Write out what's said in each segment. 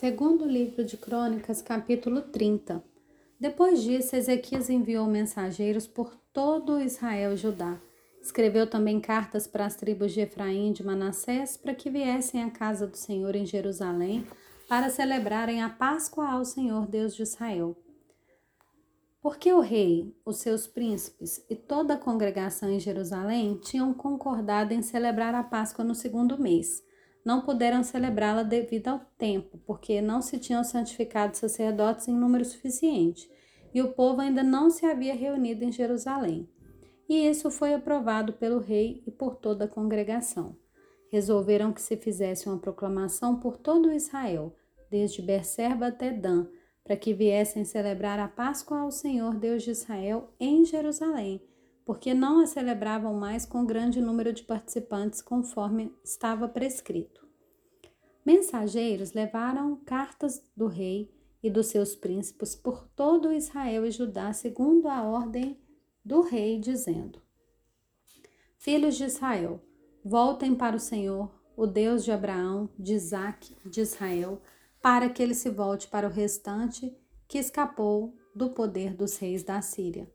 Segundo livro de Crônicas, capítulo 30. Depois disso, Ezequias enviou mensageiros por todo Israel e Judá. Escreveu também cartas para as tribos de Efraim e de Manassés para que viessem à casa do Senhor em Jerusalém para celebrarem a Páscoa ao Senhor Deus de Israel. Porque o rei, os seus príncipes e toda a congregação em Jerusalém tinham concordado em celebrar a Páscoa no segundo mês não puderam celebrá-la devido ao tempo, porque não se tinham santificado sacerdotes em número suficiente, e o povo ainda não se havia reunido em Jerusalém. E isso foi aprovado pelo rei e por toda a congregação. Resolveram que se fizesse uma proclamação por todo Israel, desde Berserba até Dan, para que viessem celebrar a Páscoa ao Senhor Deus de Israel em Jerusalém, porque não a celebravam mais com grande número de participantes, conforme estava prescrito. Mensageiros levaram cartas do rei e dos seus príncipes por todo Israel e Judá, segundo a ordem do rei, dizendo: Filhos de Israel, voltem para o Senhor, o Deus de Abraão, de Isaque, de Israel, para que ele se volte para o restante que escapou do poder dos reis da Síria.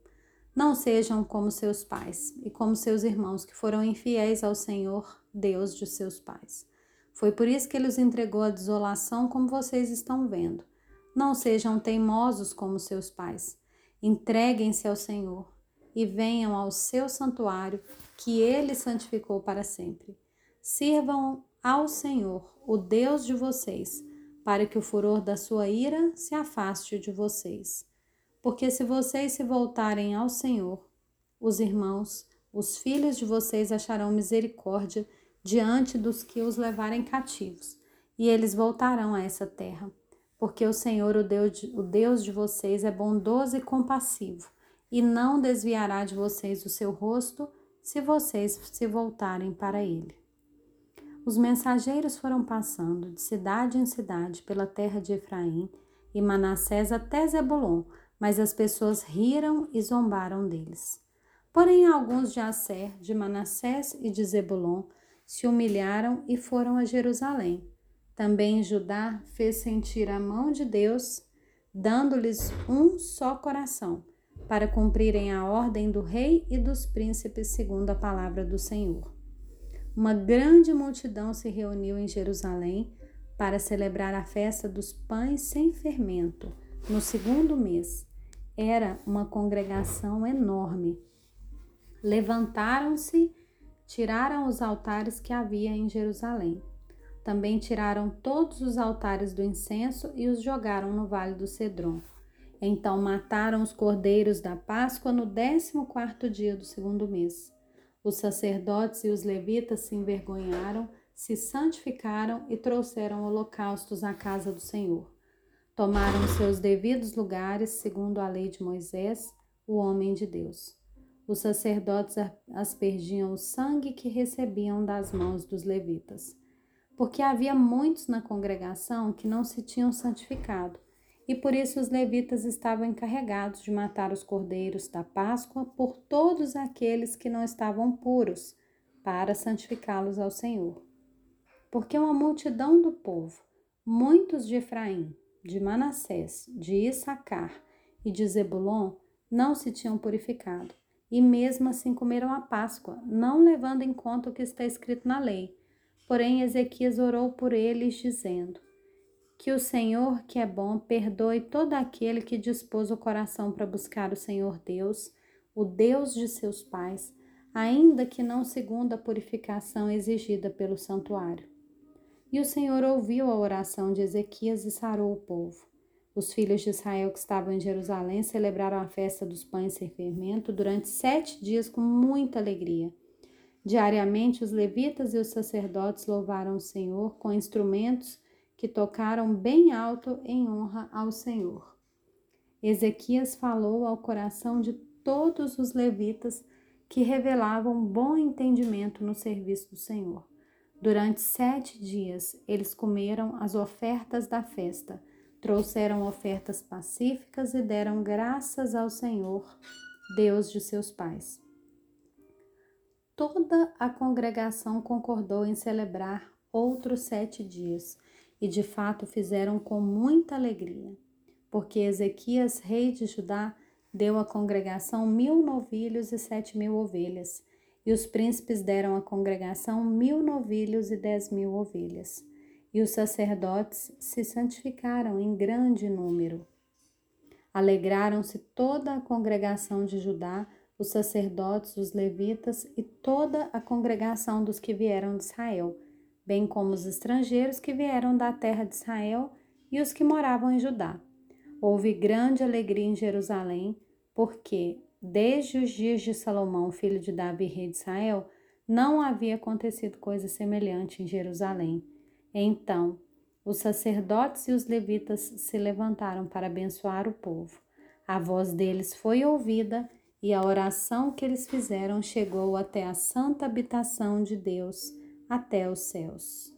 Não sejam como seus pais e como seus irmãos que foram infiéis ao Senhor, Deus de seus pais. Foi por isso que ele os entregou à desolação, como vocês estão vendo. Não sejam teimosos como seus pais. Entreguem-se ao Senhor e venham ao seu santuário, que ele santificou para sempre. Sirvam ao Senhor, o Deus de vocês, para que o furor da sua ira se afaste de vocês porque se vocês se voltarem ao Senhor, os irmãos, os filhos de vocês acharão misericórdia diante dos que os levarem cativos, e eles voltarão a essa terra. Porque o Senhor, o Deus, de, o Deus de vocês, é bondoso e compassivo, e não desviará de vocês o seu rosto se vocês se voltarem para ele. Os mensageiros foram passando de cidade em cidade pela terra de Efraim e Manassés até Zebulon, mas as pessoas riram e zombaram deles. Porém, alguns de Asser, de Manassés e de Zebulon se humilharam e foram a Jerusalém. Também Judá fez sentir a mão de Deus, dando-lhes um só coração, para cumprirem a ordem do rei e dos príncipes segundo a palavra do Senhor. Uma grande multidão se reuniu em Jerusalém para celebrar a festa dos pães sem fermento, no segundo mês, era uma congregação enorme. Levantaram-se, tiraram os altares que havia em Jerusalém. Também tiraram todos os altares do incenso e os jogaram no vale do Cedron. Então mataram os cordeiros da Páscoa no décimo quarto dia do segundo mês. Os sacerdotes e os levitas se envergonharam, se santificaram e trouxeram holocaustos à casa do Senhor tomaram seus devidos lugares, segundo a lei de Moisés, o homem de Deus. Os sacerdotes aspergiam o sangue que recebiam das mãos dos levitas, porque havia muitos na congregação que não se tinham santificado, e por isso os levitas estavam encarregados de matar os cordeiros da Páscoa por todos aqueles que não estavam puros, para santificá-los ao Senhor. Porque uma multidão do povo, muitos de Efraim, de Manassés, de Issacar e de Zebulon não se tinham purificado, e mesmo assim comeram a Páscoa, não levando em conta o que está escrito na lei. Porém, Ezequias orou por eles, dizendo: Que o Senhor, que é bom, perdoe todo aquele que dispôs o coração para buscar o Senhor Deus, o Deus de seus pais, ainda que não segundo a purificação exigida pelo santuário. E o Senhor ouviu a oração de Ezequias e sarou o povo. Os filhos de Israel que estavam em Jerusalém celebraram a festa dos pães sem fermento durante sete dias com muita alegria. Diariamente, os levitas e os sacerdotes louvaram o Senhor com instrumentos que tocaram bem alto em honra ao Senhor. Ezequias falou ao coração de todos os levitas que revelavam bom entendimento no serviço do Senhor. Durante sete dias eles comeram as ofertas da festa, trouxeram ofertas pacíficas e deram graças ao Senhor, Deus de seus pais. Toda a congregação concordou em celebrar outros sete dias e de fato fizeram com muita alegria, porque Ezequias, rei de Judá, deu à congregação mil novilhos e sete mil ovelhas, e os príncipes deram à congregação mil novilhos e dez mil ovelhas. E os sacerdotes se santificaram em grande número. Alegraram-se toda a congregação de Judá, os sacerdotes, os levitas e toda a congregação dos que vieram de Israel, bem como os estrangeiros que vieram da terra de Israel e os que moravam em Judá. Houve grande alegria em Jerusalém, porque, desde os dias de Salomão, filho de Davi, rei de Israel, não havia acontecido coisa semelhante em Jerusalém. Então, os sacerdotes e os levitas se levantaram para abençoar o povo. A voz deles foi ouvida e a oração que eles fizeram chegou até a santa habitação de Deus, até os céus.